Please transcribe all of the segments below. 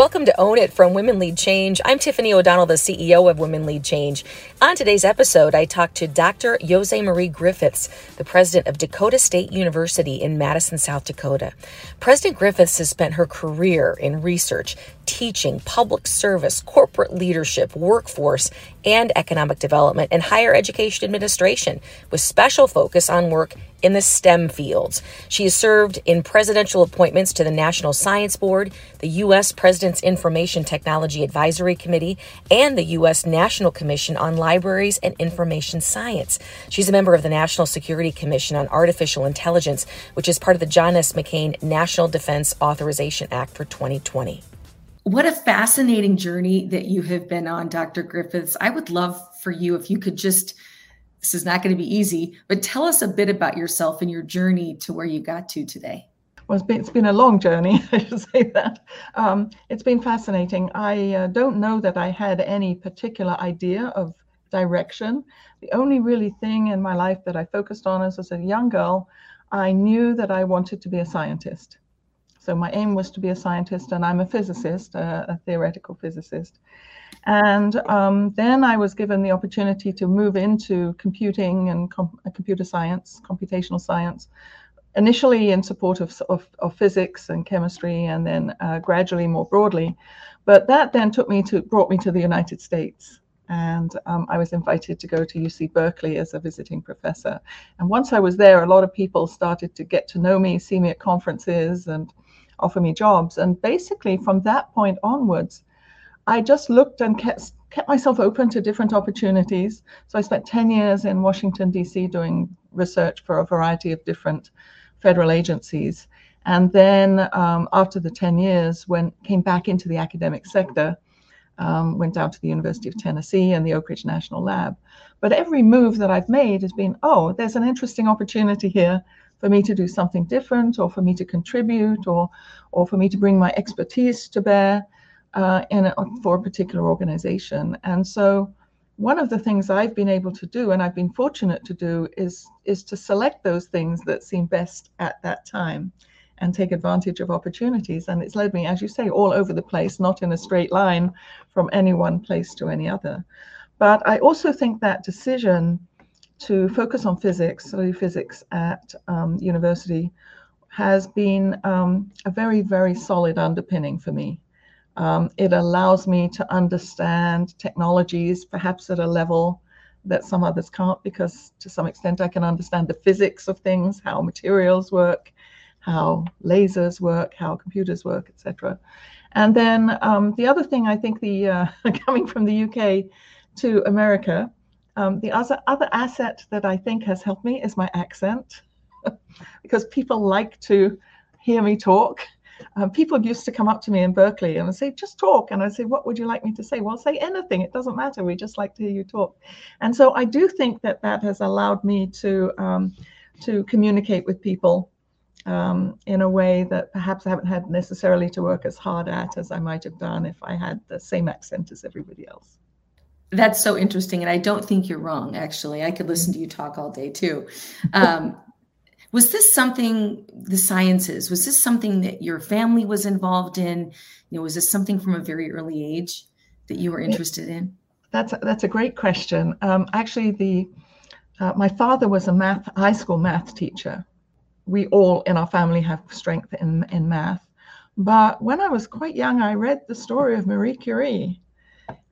Welcome to Own It from Women Lead Change. I'm Tiffany O'Donnell, the CEO of Women Lead Change. On today's episode, I talked to Dr. Jose Marie Griffiths, the president of Dakota State University in Madison, South Dakota. President Griffiths has spent her career in research, teaching, public service, corporate leadership, workforce, and economic development and higher education administration, with special focus on work in the STEM fields. She has served in presidential appointments to the National Science Board, the U.S. President's Information Technology Advisory Committee, and the U.S. National Commission on Libraries and Information Science. She's a member of the National Security Commission on Artificial Intelligence, which is part of the John S. McCain National Defense Authorization Act for 2020. What a fascinating journey that you have been on, Dr. Griffiths. I would love for you if you could just, this is not going to be easy, but tell us a bit about yourself and your journey to where you got to today. Well, it's been, it's been a long journey, I should say that. Um, it's been fascinating. I uh, don't know that I had any particular idea of direction. The only really thing in my life that I focused on as, as a young girl, I knew that I wanted to be a scientist. So my aim was to be a scientist, and I'm a physicist, a, a theoretical physicist. And um, then I was given the opportunity to move into computing and com- uh, computer science, computational science, initially in support of, of, of physics and chemistry, and then uh, gradually more broadly. But that then took me to brought me to the United States, and um, I was invited to go to UC Berkeley as a visiting professor. And once I was there, a lot of people started to get to know me, see me at conferences, and offer me jobs. And basically, from that point onwards, I just looked and kept kept myself open to different opportunities. So I spent 10 years in Washington, D.C., doing research for a variety of different federal agencies. And then um, after the 10 years, when came back into the academic sector, um, went down to the University of Tennessee and the Oak Ridge National Lab. But every move that I've made has been, oh, there's an interesting opportunity here for me to do something different or for me to contribute or or for me to bring my expertise to bear uh, in a, for a particular organization. And so one of the things I've been able to do and I've been fortunate to do is is to select those things that seem best at that time and take advantage of opportunities. And it's led me as you say all over the place not in a straight line from any one place to any other. But I also think that decision to focus on physics, study physics at um, university, has been um, a very, very solid underpinning for me. Um, it allows me to understand technologies, perhaps at a level that some others can't, because to some extent I can understand the physics of things, how materials work, how lasers work, how computers work, etc. And then um, the other thing I think the uh, coming from the UK to America um, the other, other asset that I think has helped me is my accent, because people like to hear me talk. Um, people used to come up to me in Berkeley and say, just talk. And I say, what would you like me to say? Well, say anything. It doesn't matter. We just like to hear you talk. And so I do think that that has allowed me to, um, to communicate with people um, in a way that perhaps I haven't had necessarily to work as hard at as I might have done if I had the same accent as everybody else. That's so interesting. And I don't think you're wrong, actually. I could listen to you talk all day too. Um, was this something, the sciences, was this something that your family was involved in? You know, was this something from a very early age that you were interested in? That's a, that's a great question. Um, actually, the uh, my father was a math high school math teacher. We all in our family have strength in in math. But when I was quite young, I read the story of Marie Curie,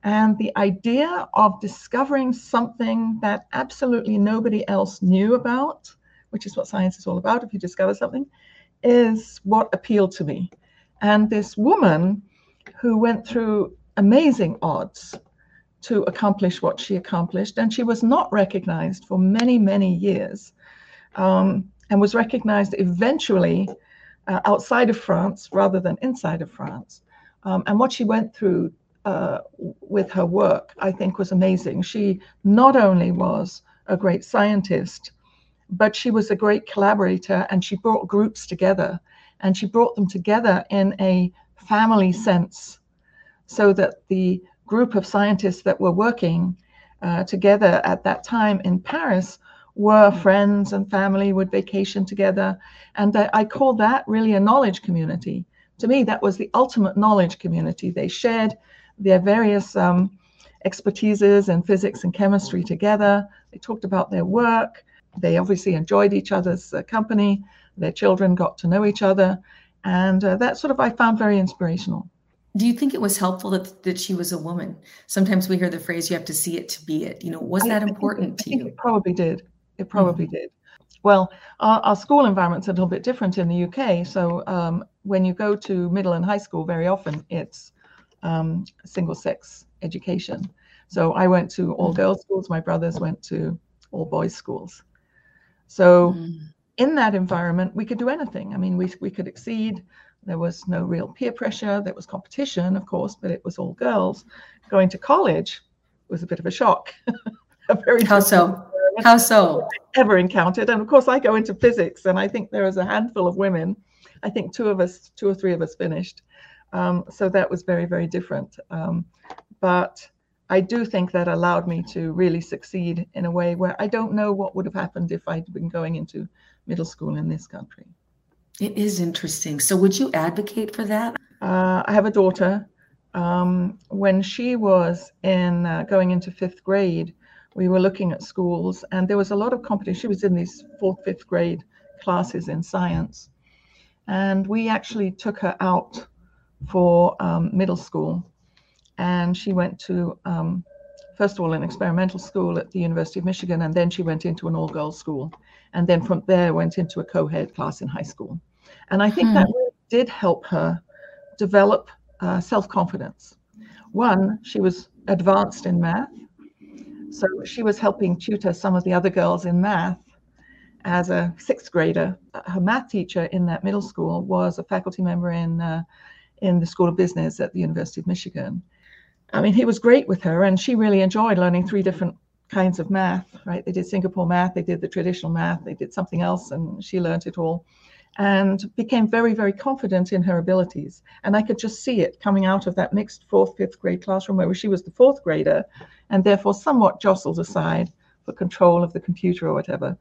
and the idea of discovering something that absolutely nobody else knew about, which is what science is all about, if you discover something, is what appealed to me. And this woman who went through amazing odds to accomplish what she accomplished, and she was not recognized for many, many years, um, and was recognized eventually uh, outside of France rather than inside of France. Um, and what she went through uh, with her work, I think was amazing. She not only was a great scientist, but she was a great collaborator and she brought groups together and she brought them together in a family sense so that the group of scientists that were working uh, together at that time in Paris were friends and family, would vacation together. And I, I call that really a knowledge community to me, that was the ultimate knowledge community. They shared their various um, expertises in physics and chemistry together. They talked about their work. They obviously enjoyed each other's uh, company. Their children got to know each other. And uh, that sort of I found very inspirational. Do you think it was helpful that, that she was a woman? Sometimes we hear the phrase, you have to see it to be it. You know, was that important to you? It probably did. It probably mm-hmm. did. Well, our, our, school environment's a little bit different in the UK. So um, when you go to middle and high school, very often it's um, single sex education. So I went to all mm. girls schools. My brothers went to all boys schools. So mm. in that environment, we could do anything. I mean, we, we could exceed. There was no real peer pressure. There was competition, of course, but it was all girls. Going to college was a bit of a shock. a very How so? How so? Ever encountered. And of course, I go into physics, and I think there was a handful of women. I think two of us, two or three of us finished. Um, so that was very, very different. Um, but I do think that allowed me to really succeed in a way where I don't know what would have happened if I'd been going into middle school in this country. It is interesting. So, would you advocate for that? Uh, I have a daughter. Um, when she was in uh, going into fifth grade, we were looking at schools, and there was a lot of competition. She was in these fourth, fifth grade classes in science, and we actually took her out for um, middle school, and she went to um, first of all an experimental school at the University of Michigan, and then she went into an all-girls school, and then from there went into a co-head class in high school, and I think hmm. that really did help her develop uh, self-confidence. One, she was advanced in math so she was helping tutor some of the other girls in math as a sixth grader. Her math teacher in that middle school was a faculty member in uh, in the School of Business at the University of Michigan. I mean, he was great with her, and she really enjoyed learning three different kinds of math. Right? They did Singapore math, they did the traditional math, they did something else, and she learned it all and became very, very confident in her abilities. And I could just see it coming out of that mixed fourth, fifth grade classroom where she was the fourth grader and therefore somewhat jostled aside for control of the computer or whatever.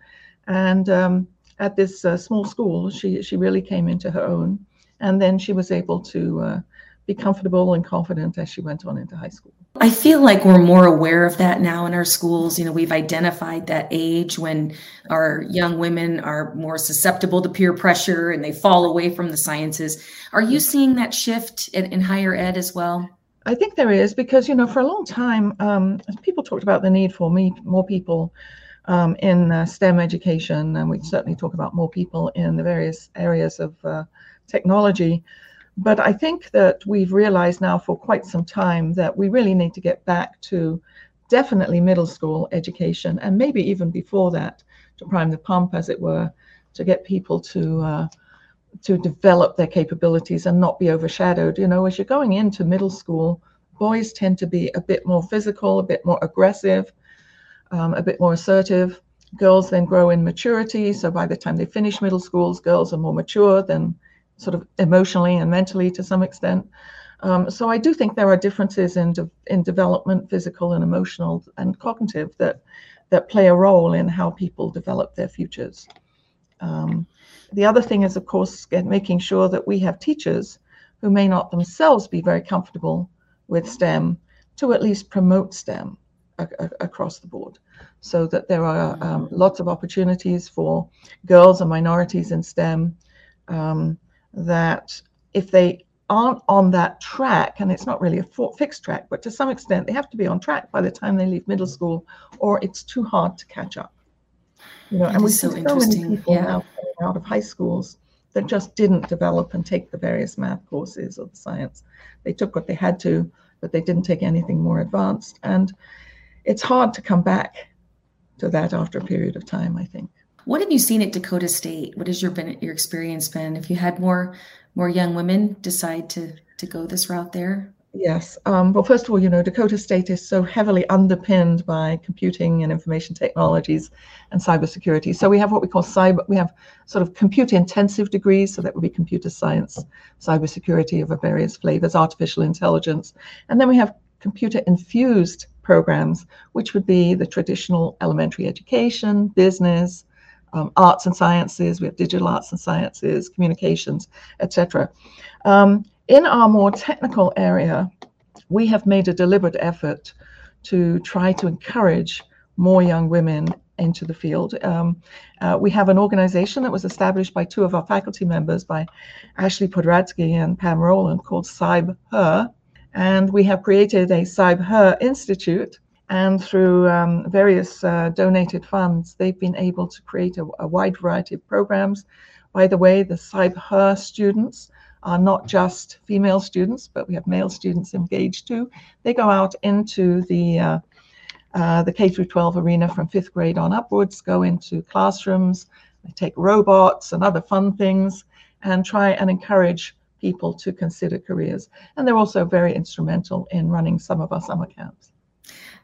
And um, at this uh, small school, she, she really came into her own. And then she was able to uh, be comfortable and confident as she went on into high school. I feel like we're more aware of that now in our schools. You know, we've identified that age when our young women are more susceptible to peer pressure and they fall away from the sciences. Are you seeing that shift in, in higher ed as well? I think there is because, you know, for a long time, um, people talked about the need for me, more people um, in uh, STEM education, and we certainly talk about more people in the various areas of uh, technology. But I think that we've realized now for quite some time that we really need to get back to definitely middle school education and maybe even before that to prime the pump, as it were, to get people to uh, to develop their capabilities and not be overshadowed. You know, as you're going into middle school, boys tend to be a bit more physical, a bit more aggressive, um, a bit more assertive. Girls then grow in maturity. So by the time they finish middle schools, girls are more mature than sort of emotionally and mentally to some extent. Um, so I do think there are differences in de- in development, physical and emotional and cognitive that that play a role in how people develop their futures. Um, the other thing is, of course, get, making sure that we have teachers who may not themselves be very comfortable with STEM to at least promote STEM across the board, so that there are um, lots of opportunities for girls and minorities in STEM. Um, that if they aren't on that track, and it's not really a fixed track, but to some extent they have to be on track by the time they leave middle school, or it's too hard to catch up. You know, that and we see so, so many people yeah. now out of high schools that just didn't develop and take the various math courses or the science. They took what they had to, but they didn't take anything more advanced. And it's hard to come back to that after a period of time, I think. What have you seen at Dakota State? What has your been your experience been? If you had more more young women decide to to go this route there? Yes. Um, well, first of all, you know, Dakota State is so heavily underpinned by computing and information technologies and cybersecurity. So we have what we call cyber, we have sort of computer intensive degrees. So that would be computer science, cybersecurity of various flavors, artificial intelligence. And then we have computer infused programs, which would be the traditional elementary education, business, um, arts and sciences, we have digital arts and sciences, communications, etc. Um, in our more technical area, we have made a deliberate effort to try to encourage more young women into the field. Um, uh, we have an organization that was established by two of our faculty members, by Ashley Podhradsky and Pam Rowland, called Cybe Her. And we have created a CybHER Institute. And through um, various uh, donated funds, they've been able to create a, a, wide variety of programs. By the way, the CybHER students are not just female students, but we have male students engaged too. They go out into the uh, uh, the K through 12 arena from fifth grade on upwards, go into classrooms, they take robots and other fun things, and try and encourage people to consider careers. And they're also very instrumental in running some of our summer camps.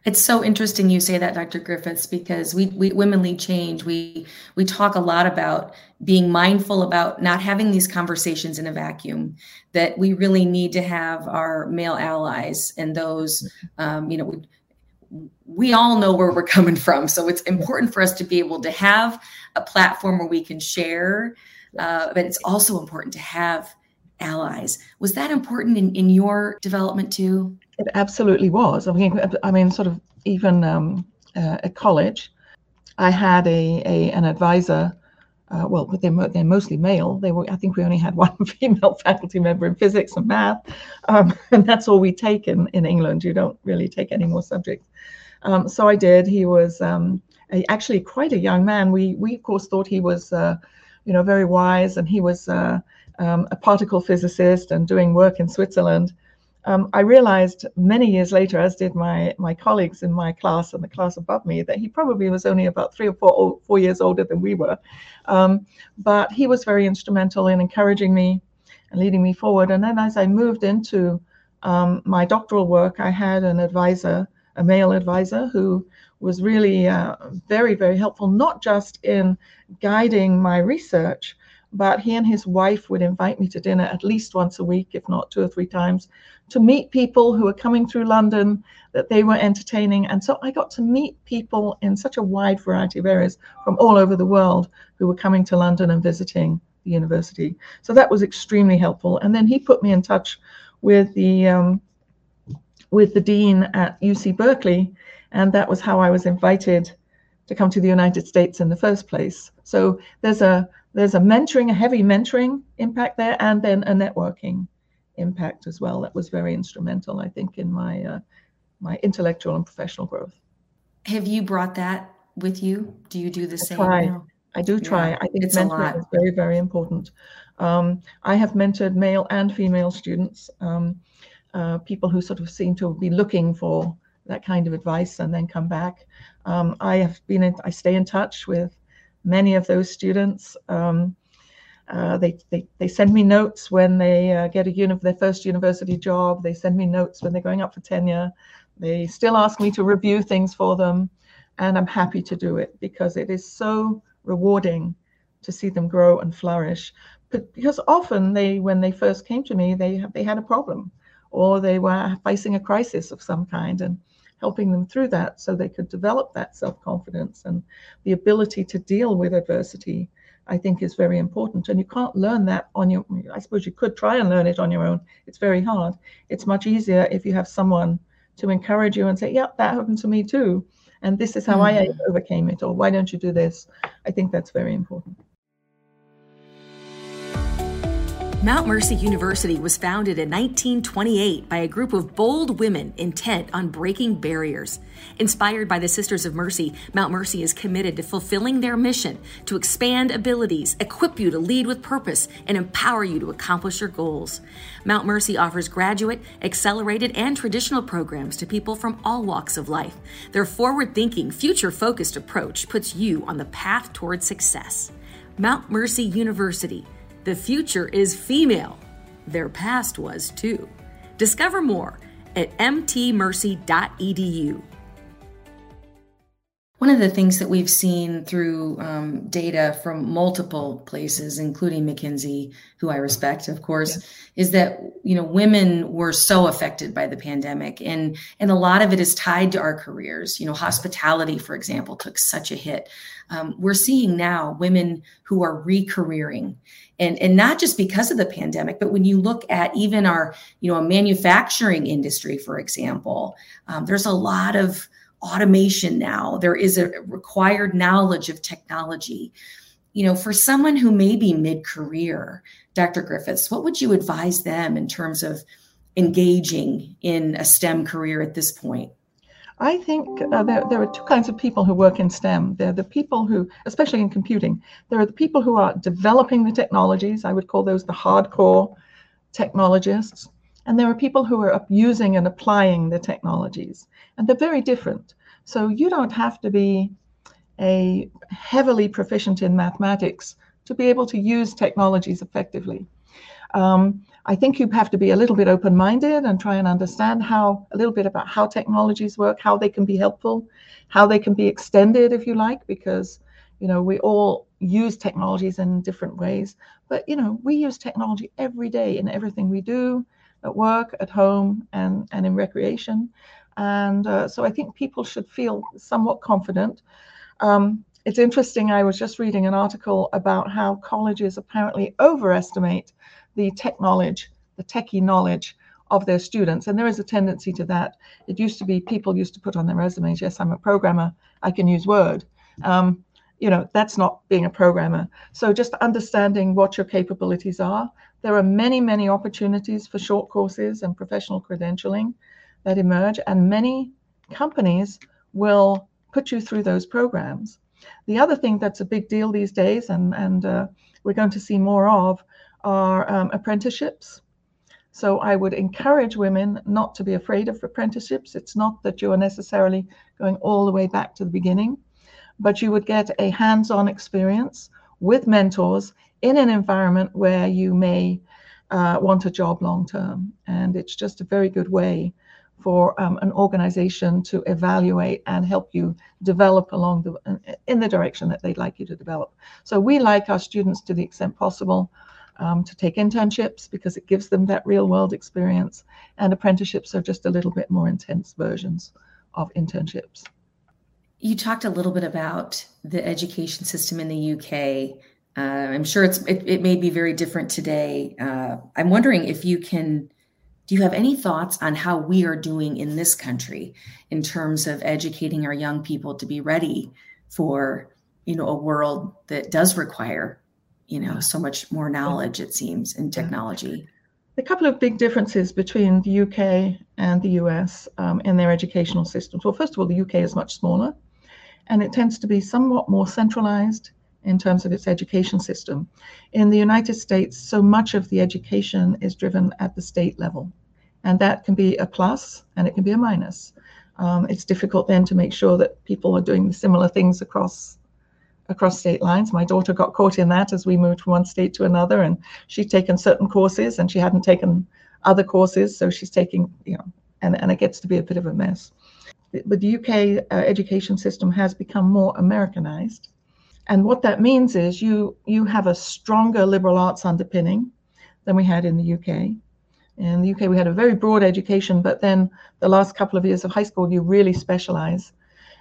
It's so interesting you say that, Dr. Griffiths, because we, we Women Lead Change, we we talk a lot about being mindful about not having these conversations in a vacuum. That we really need to have our male allies and those, um, you know, we, we all know where we're coming from. So it's important for us to be able to have a platform where we can share, uh, but it's also important to have allies. Was that important in, in your development too? It absolutely was. I mean, I mean, sort of even um, uh, at college, I had a, a an advisor. Uh, well, but they're, they're mostly male. They were, I think we only had one female faculty member in physics and math, um, and that's all we take in, in England. You don't really take any more subjects. Um, so I did. He was um, a, actually quite a young man. We we of course thought he was, uh, you know, very wise, and he was uh, um, a particle physicist and doing work in Switzerland. Um, I realized many years later, as did my my colleagues in my class and the class above me, that he probably was only about three or four four years older than we were. Um, but he was very instrumental in encouraging me and leading me forward. And then as I moved into um, my doctoral work, I had an advisor a male advisor who was really uh, very, very helpful, not just in guiding my research, but he and his wife would invite me to dinner at least once a week, if not two or three times, to meet people who were coming through London that they were entertaining. And so I got to meet people in such a wide variety of areas from all over the world who were coming to London and visiting the university. So that was extremely helpful. And then he put me in touch with the um, with the dean at UC Berkeley, and that was how I was invited to come to the United States in the first place. So there's a there's a mentoring, a heavy mentoring impact there, and then a networking impact as well. That was very instrumental, I think, in my uh, my intellectual and professional growth. Have you brought that with you? Do you do the I same? Try. Now? I do try. Yeah, I think it's mentoring is very, very important. Um, I have mentored male and female students. Um, uh, people who sort of seem to be looking for that kind of advice and then come back. Um, I have been in, I stay in touch with many of those students. Um, uh, they, they, they send me notes when they uh, get a uni- their first university job. They send me notes when they're going up for tenure. They still ask me to review things for them, and I'm happy to do it because it is so rewarding to see them grow and flourish. But because often they, when they first came to me, they they had a problem or they were facing a crisis of some kind and helping them through that so they could develop that self-confidence and the ability to deal with adversity i think is very important. And you can't learn that on your i suppose you could try and learn it on your own. It's very hard. It's much easier if you have someone to encourage you and say yeah that happened to me too. And this is how mm-hmm. i overcame it or why don't you do this? I think that's very important Mount Mercy University was founded in 1928 by a group of bold women intent on breaking barriers. Inspired by the Sisters of Mercy, Mount Mercy is committed to fulfilling their mission to expand abilities, equip you to lead with purpose, and empower you to accomplish your goals. Mount Mercy offers graduate, accelerated, and traditional programs to people from all walks of life. Their forward thinking, future focused approach puts you on the path toward success. Mount Mercy University the future is female. Their past was too. Discover more at mtmercy.edu. one of the things that we've seen through um, data from multiple places, including McKinsey, who I respect, of course, yes. is that you know women were so affected by the pandemic, and and a lot of it is tied to our careers. You know, hospitality, for example, took such a hit. Um, we're seeing now women who are re-careering and and not just because of the pandemic but when you look at even our you know a manufacturing industry for example um, there's a lot of automation now there is a required knowledge of technology you know for someone who may be mid-career dr griffiths what would you advise them in terms of engaging in a stem career at this point I think uh, there, there are two kinds of people who work in STEM. There are the people who, especially in computing, there are the people who are developing the technologies. I would call those the hardcore technologists. And there are people who are using and applying the technologies. And they're very different. So you don't have to be a heavily proficient in mathematics to be able to use technologies effectively. Um, I think you have to be a little bit open minded and try and understand how a little bit about how technologies work, how they can be helpful, how they can be extended, if you like, because you know we all use technologies in different ways. But you know we use technology every day in everything we do, at work, at home, and and in recreation. And uh, so I think people should feel somewhat confident. Um, it's interesting. I was just reading an article about how colleges apparently overestimate the tech knowledge, the techie knowledge of their students. And there is a tendency to that. It used to be people used to put on their resumes, yes, I'm a programmer, I can use Word. Um, you know, that's not being a programmer. So just understanding what your capabilities are. There are many, many opportunities for short courses and professional credentialing that emerge, and many companies will put you through those programs. The other thing that's a big deal these days, and, and uh, we're going to see more of, are um, apprenticeships. So I would encourage women not to be afraid of apprenticeships. It's not that you are necessarily going all the way back to the beginning, but you would get a hands on experience with mentors in an environment where you may uh, want a job long term. And it's just a very good way for um, an organization to evaluate and help you develop along the in the direction that they'd like you to develop. So we like our students to the extent possible um, to take internships because it gives them that real world experience. And apprenticeships are just a little bit more intense versions of internships. You talked a little bit about the education system in the UK. Uh, I'm sure it's it, it, may be very different today. Uh, I'm wondering if you can. Do you have any thoughts on how we are doing in this country in terms of educating our young people to be ready for you know a world that does require you know so much more knowledge it seems in technology a couple of big differences between the UK and the US um, in their educational systems. Well, first of all, the UK is much smaller and it tends to be somewhat more centralized in terms of its education system. In the United States, so much of the education is driven at the state level, and that can be a plus and it can be a minus. Um, it's difficult then to make sure that people are doing similar things across across state lines. My daughter got caught in that as we moved from one state to another, and she'd taken certain courses and she hadn't taken other courses, so she's taking, you know, and, and it gets to be a bit of a mess. But the UK uh, education system has become more Americanized. And what that means is you you have a stronger liberal arts underpinning than we had in the UK. In the UK, we had a very broad education, but then the last couple of years of high school, you really specialize.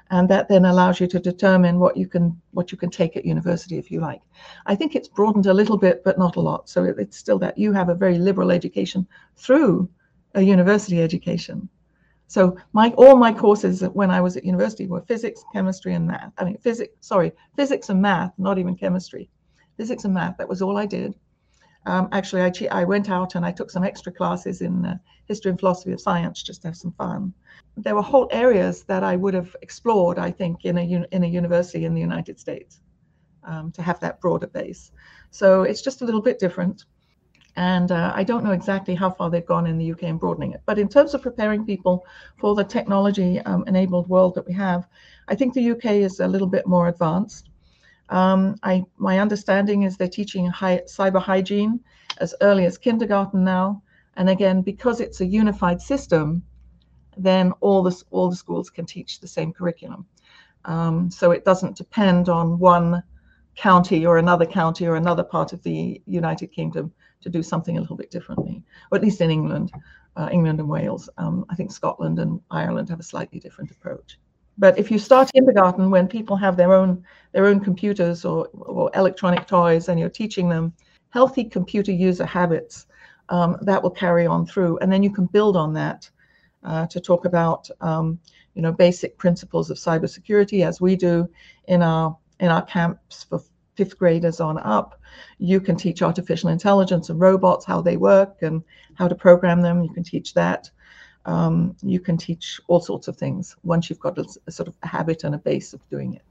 And that then allows you to determine what you can what you can take at university if you like. I think it's broadened a little bit but not a lot. So it, it's still that you have a very liberal education through a university education so my all my courses when i was at university were physics chemistry and math. I mean physics sorry physics and math not even chemistry. Physics and math that was all i did. Um, actually I, I went out and i took some extra classes in uh, history and philosophy of science just to have some fun. There were whole areas that I would have explored, I think, in a in a university in the United States um, to have that broader base. So it's just a little bit different, and uh, I don't know exactly how far they've gone in the UK in broadening it. But in terms of preparing people for the technology-enabled um, world that we have, I think the UK is a little bit more advanced. Um, I my understanding is they're teaching cyber hygiene as early as kindergarten now, and again because it's a unified system then all the all the schools can teach the same curriculum. Um, so it doesn't depend on one county or another county or another part of the United Kingdom to do something a little bit differently, or at least in England, uh, England and Wales. Um, I think Scotland and Ireland have a slightly different approach. But if you start kindergarten when people have their own their own computers or, or electronic toys and you're teaching them healthy computer user habits, um, that will carry on through, and then you can build on that uh, to talk about um, you know basic principles of cybersecurity as we do in our in our camps for fifth graders on up. You can teach artificial intelligence and robots how they work and how to program them. You can teach that. Um, you can teach all sorts of things once you've got a, a sort of a habit and a base of doing it.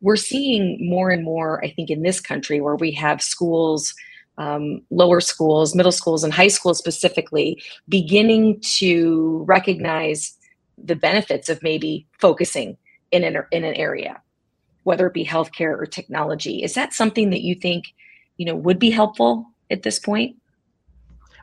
We're seeing more and more, I think, in this country where we have schools, um, lower schools, middle schools, and high schools specifically, beginning to recognize the benefits of maybe focusing in an, in an area whether it be healthcare or technology. Is that something that you think, you know, would be helpful at this point?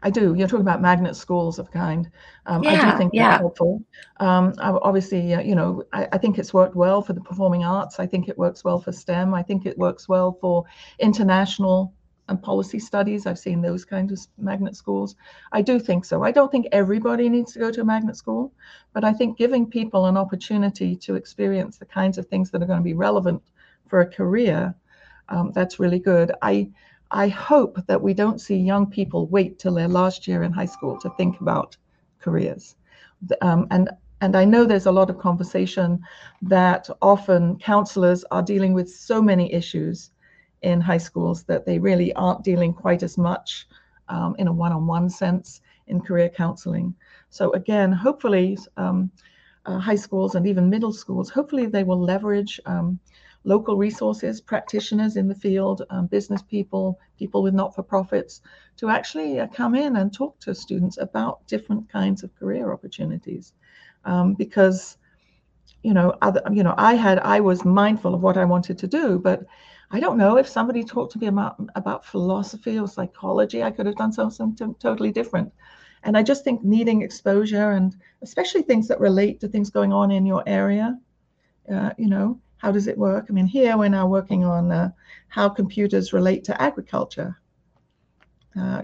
I do. You're talking about magnet schools of kind. Um, yeah, I do think yeah. helpful. Um, obviously, uh, you know, I, I, think it's worked well for the performing arts. I think it works well for STEM. I think it works well for international and policy studies. I've seen those kinds of magnet schools. I do think so. I don't think everybody needs to go to a magnet school, but I think giving people an opportunity to experience the kinds of things that are going to be relevant for a career, um, that's really good. I I hope that we don't see young people wait till their last year in high school to think about careers. Um, and and I know there's a lot of conversation that often counselors are dealing with so many issues in high schools that they really aren't dealing quite as much um, in a one-on-one sense in career counseling. So again, hopefully um, uh, high schools and even middle schools, hopefully they will leverage um, local resources, practitioners in the field, um, business people, people with not-for-profits, to actually uh, come in and talk to students about different kinds of career opportunities. Um, because, you know, other, you know, I had, I was mindful of what I wanted to do, but I don't know if somebody talked to me about, about philosophy or psychology, I could have done something totally different. And I just think needing exposure and especially things that relate to things going on in your area, uh, you know, how does it work? I mean, here we're now working on uh, how computers relate to agriculture. Uh,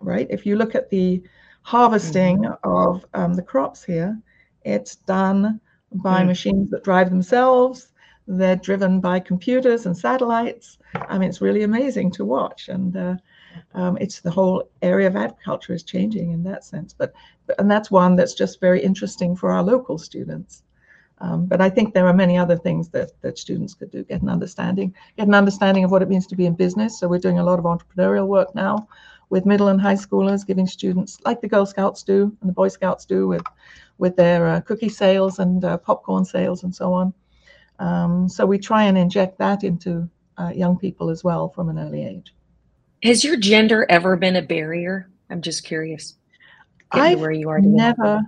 right? If you look at the harvesting mm-hmm. of um, the crops here, it's done by mm. machines that drive themselves. They're driven by computers and satellites. I mean, it's really amazing to watch. And uh, um, it's the whole area of agriculture is changing in that sense. But, and that's one that's just very interesting for our local students. Um, but I think there are many other things that, that students could do, get an understanding, get an understanding of what it means to be in business. So we're doing a lot of entrepreneurial work now with middle and high schoolers, giving students, like the Girl Scouts do and the Boy Scouts do with, with their uh, cookie sales and uh, popcorn sales and so on, um, so we try and inject that into uh, young people as well from an early age. Has your gender ever been a barrier? I'm just curious. I where you are today. never.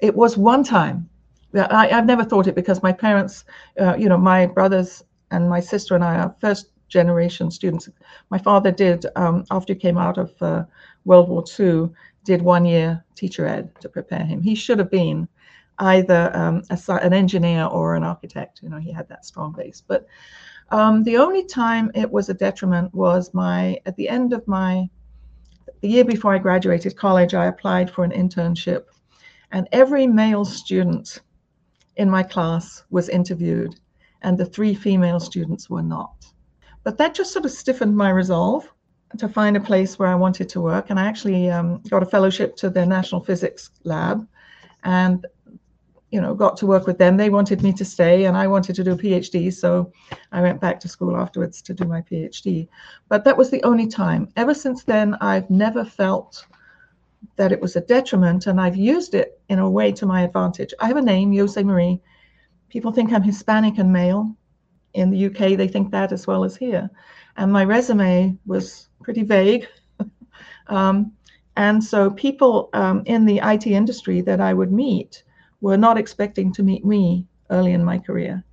It was one time. I, have never thought it because my parents, uh, you know, my brothers and my sister and I are first generation students. My father did um, after he came out of uh, World War II, did one year teacher ed to prepare him. He should have been either um, a, an engineer or an architect. You know, he had that strong base. But um, the only time it was a detriment was my at the end of my the year before I graduated college, I applied for an internship, and every male student in my class was interviewed, and the three female students were not. But that just sort of stiffened my resolve to find a place where I wanted to work, and I actually um, got a fellowship to the National Physics Lab, and you know, got to work with them. They wanted me to stay, and I wanted to do a PhD, so I went back to school afterwards to do my PhD. But that was the only time. Ever since then, I've never felt that it was a detriment, and I've used it in a way to my advantage. I have a name, Jose Marie. People think I'm Hispanic and male. In the UK, they think that as well as here. And my resume was pretty vague. um, and so people um, in the IT industry that I would meet were not expecting to meet me early in my career.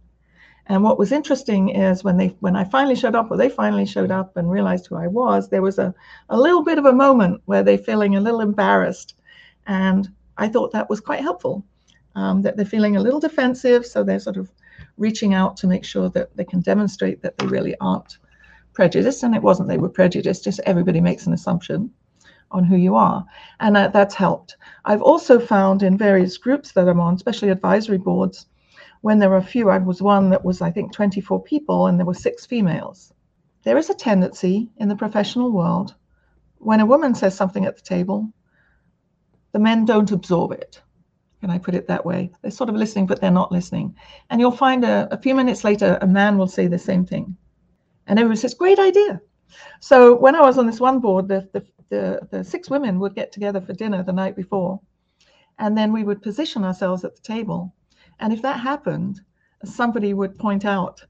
And what was interesting is when they when I finally showed up, or they finally showed up and realized who I was, there was a, a little bit of a moment where they're feeling a little embarrassed. And I thought that was quite helpful. Um, that they're feeling a little defensive, so they're sort of reaching out to make sure that they can demonstrate that they really aren't prejudiced. And it wasn't they were prejudiced, just everybody makes an assumption on who you are. And that, that's helped. I've also found in various groups that I'm on, especially advisory boards, when there were a few, I was one that was, I think, 24 people and there were six females. There is a tendency in the professional world when a woman says something at the table, the men don't absorb it. Can I put it that way? They're sort of listening, but they're not listening. And you'll find a, a few minutes later, a man will say the same thing. And everyone says, Great idea. So when I was on this one board, the, the, the, the six women would get together for dinner the night before. And then we would position ourselves at the table. And if that happened, somebody would point out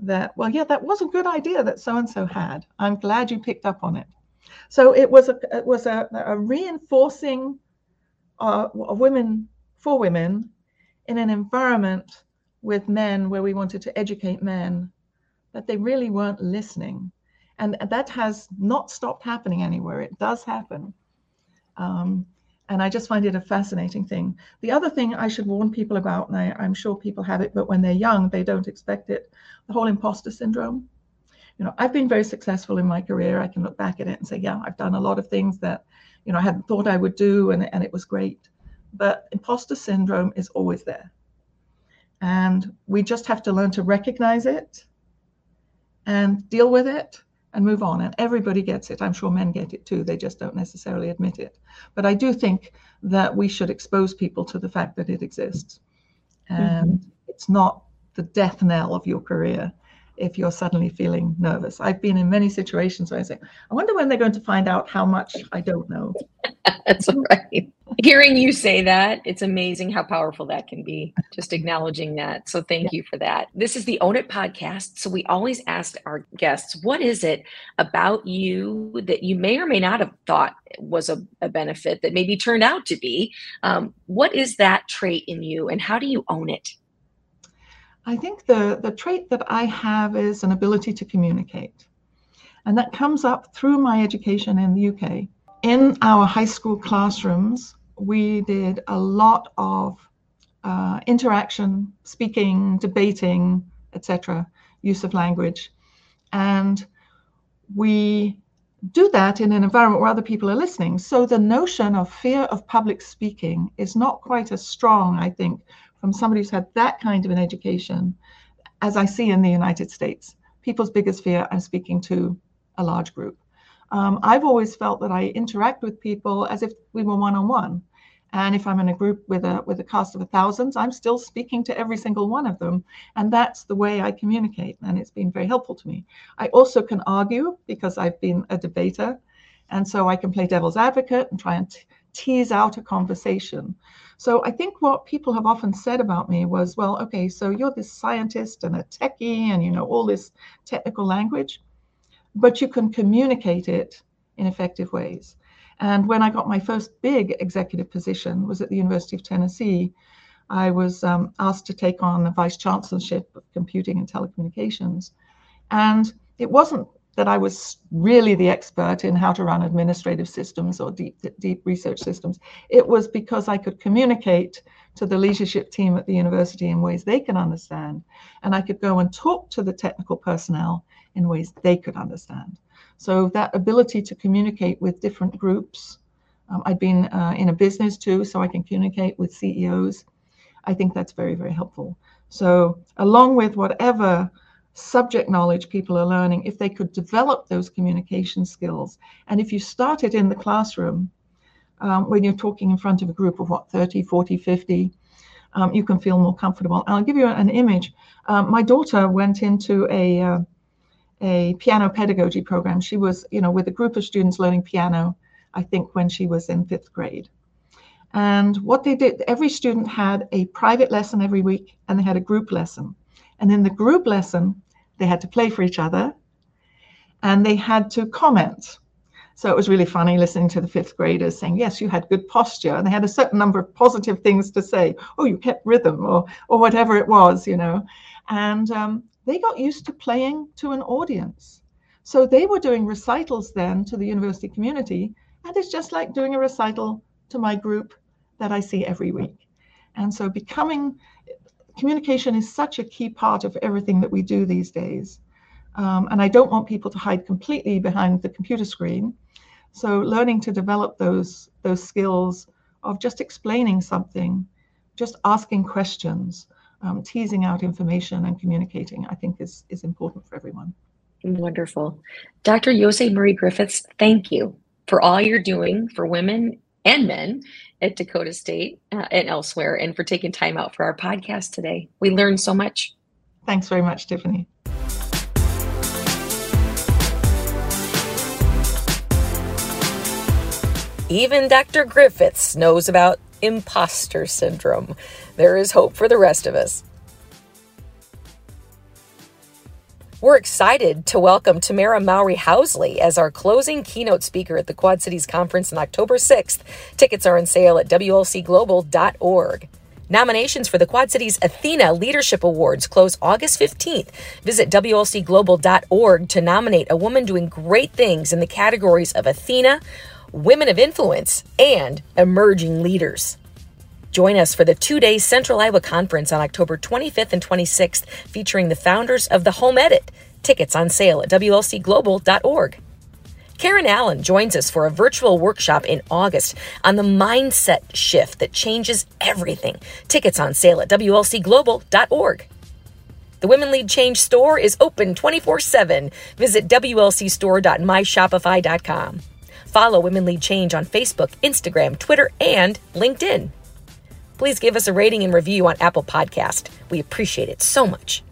that, well, yeah, that was a good idea that so and so had. I'm glad you picked up on it. So it was a it was a, a reinforcing uh, of women for women in an environment with men where we wanted to educate men that they really weren't listening, and that has not stopped happening anywhere. It does happen. Um, and I just find it a fascinating thing. The other thing I should warn people about, and I, am sure people have it, but when they're young, they don't expect it the whole imposter syndrome you know, I've been very successful in my career. I can look back at it and say, yeah, I've done a lot of things that, you know, I hadn't thought I would do, and, and it was great. But imposter syndrome is always there. And we just have to learn to recognize it and deal with it and move on. And everybody gets it. I'm sure men get it too. They just don't necessarily admit it. But I do think that we should expose people to the fact that it exists. And mm-hmm. it's not the death knell of your career if you're suddenly feeling nervous. I've been in many situations where I say, I wonder when they're going to find out how much I don't know. That's right. Hearing you say that, it's amazing how powerful that can be, just acknowledging that. So thank yeah. you for that. This is the Own It podcast. So we always ask our guests, what is it about you that you may or may not have thought was a, a benefit that maybe turned out to be? Um, what is that trait in you and how do you own it? I think the, the trait that I have is an ability to communicate. And that comes up through my education in the UK. In our high school classrooms, we did a lot of uh, interaction, speaking, debating, etc., use of language. And we do that in an environment where other people are listening. So the notion of fear of public speaking is not quite as strong, I think, from somebody who's had that kind of an education, as I see in the United States. People's biggest fear, I'm speaking to a large group. Um, I've always felt that I interact with people as if we were one on one. And if I'm in a group with a with a cast of a thousands, I'm still speaking to every single one of them, and that's the way I communicate, and it's been very helpful to me. I also can argue because I've been a debater, and so I can play devil's advocate and try and t- tease out a conversation. So I think what people have often said about me was, well, okay, so you're this scientist and a techie and you know all this technical language, but you can communicate it in effective ways. And when I got my first big executive position was at the University of Tennessee. I was um, asked to take on the vice chancellorship of computing and telecommunications. And it wasn't that I was really the expert in how to run administrative systems or deep deep research systems. It was because I could communicate to the leadership team at the university in ways they can understand, and I could go and talk to the technical personnel in ways they could understand. So that ability to communicate with different groups. Um, I'd been uh, in a business too, so I can communicate with CEOs. I think that's very, very helpful. So, along with whatever subject knowledge people are learning, if they could develop those communication skills. And if you start it in the classroom, um, when you're talking in front of a group of what, 30, 40, 50, um, you can feel more comfortable. And I'll give you an image. Um, my daughter went into a, uh, a piano pedagogy program. She was, you know, with a group of students learning piano, I think when she was in fifth grade. And what they did, every student had a private lesson every week and they had a group lesson. And in the group lesson, they had to play for each other and they had to comment. So it was really funny listening to the fifth graders saying, Yes, you had good posture. And they had a certain number of positive things to say. Oh, you kept rhythm, or, or whatever it was, you know. And um, they got used to playing to an audience. So they were doing recitals then to the university community. And it's just like doing a recital to my group that I see every week. And so becoming communication is such a key part of everything that we do these days. Um, and I don't want people to hide completely behind the computer screen. So learning to develop those those skills of just explaining something, just asking questions, um, teasing out information and communicating, I think is is important for everyone. Wonderful. Dr. Jose Marie Griffiths, thank you for all you're doing for women and men at Dakota State uh, and elsewhere, and for taking time out for our podcast today. We learned so much. Thanks very much, Tiffany. Even Dr. Griffiths knows about imposter syndrome. There is hope for the rest of us. We're excited to welcome Tamera Mowry Housley as our closing keynote speaker at the Quad Cities Conference on October 6th. Tickets are on sale at WLCglobal.org. Nominations for the Quad Cities Athena Leadership Awards close August 15th. Visit WLCglobal.org to nominate a woman doing great things in the categories of Athena, Women of Influence, and Emerging Leaders. Join us for the two day Central Iowa Conference on October 25th and 26th, featuring the founders of the Home Edit. Tickets on sale at WLCglobal.org. Karen Allen joins us for a virtual workshop in August on the mindset shift that changes everything. Tickets on sale at WLCglobal.org. The Women Lead Change store is open 24 7. Visit WLCstore.myshopify.com. Follow Women Lead Change on Facebook, Instagram, Twitter, and LinkedIn please give us a rating and review on Apple Podcast. We appreciate it so much.